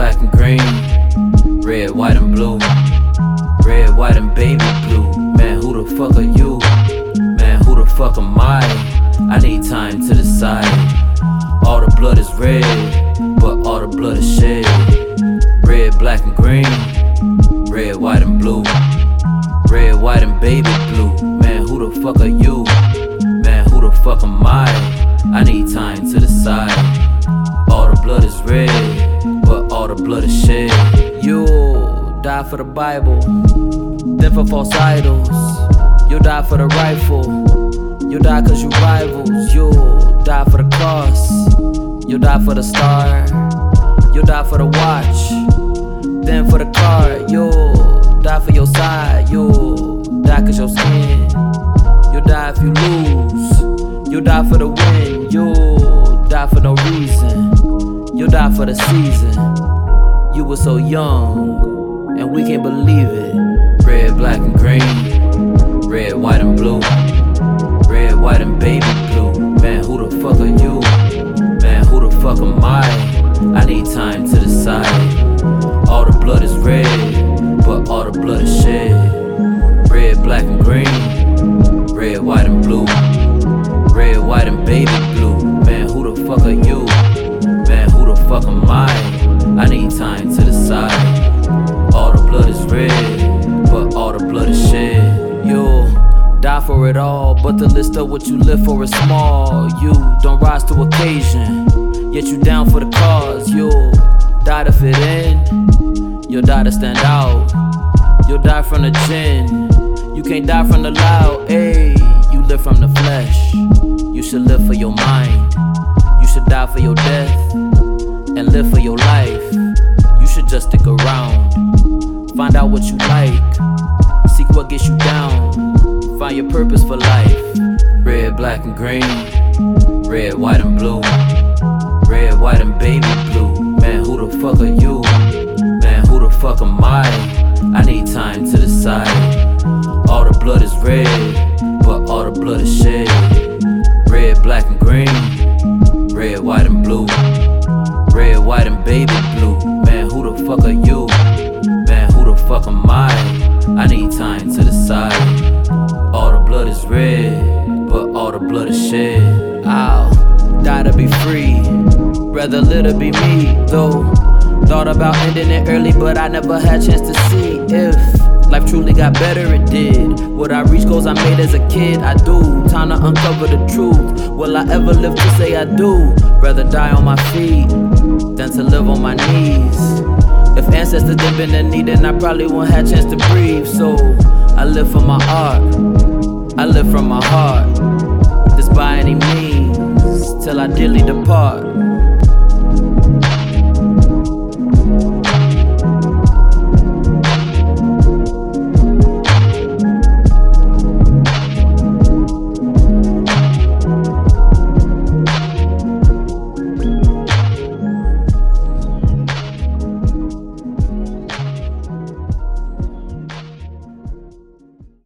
black, and green. Red, white, and blue. Red, white, and baby blue. Man, who the fuck are you? Man, who the fuck am I? I need time to decide. All the blood is red, but all the blood is shed. Red, black, and green. Red, white, and blue. Red, white, and baby blue. Man, who the fuck are you? Man, who the fuck am I? I need time to decide. Blood is shed. You die for the Bible, then for false idols. You die for the rifle. You die cause you rivals. You die for the cross. You die for the star. You die for the watch. Then for the car. You die for your side. You die cause your skin. You die if you lose. You die for the win. You die for no reason. You die for the season. You were so young, and we can't believe it. Red, black, and green. Red, white, and blue. Red, white, and baby blue. Man, who the fuck are you? Man, who the fuck am I? I need time to decide. All the blood is red, but all the blood is shed. Red, black, and green. Red, white, and blue. Red, white, and baby blue. Red, but all the blood is shed. You die for it all, but the list of what you live for is small. You don't rise to occasion, yet you down for the cause. You'll die to fit in, you'll die to stand out. You'll die from the gin, you can't die from the loud. Ayy, you live from the flesh, you should live for your mind. You should die for your death and live for your life. You should just stick around, find out what you like, seek what gets you down, find your purpose for life. Red, black, and green, red, white, and blue, red, white, and baby blue. Man, who the fuck are you? Man, who the fuck am I? I need time to decide. All the blood is red, but all the blood is shed. Red, black, and green, red, white, and blue. Red, white, and baby blue. Man, who the fuck are you? Fuck am I? Need time to decide. All the blood is red, but all the blood is shed. I'll die to be free. Rather live to be me, though. Thought about ending it early, but I never had a chance to see if life truly got better. It did. Would I reach goals I made as a kid? I do. Time to uncover the truth. Will I ever live to say I do? Rather die on my feet than to live on my knees. Ancestors didn't been in need, then I probably won't have chance to breathe. So I live for my art. I live from my heart. This by any means till I dearly depart.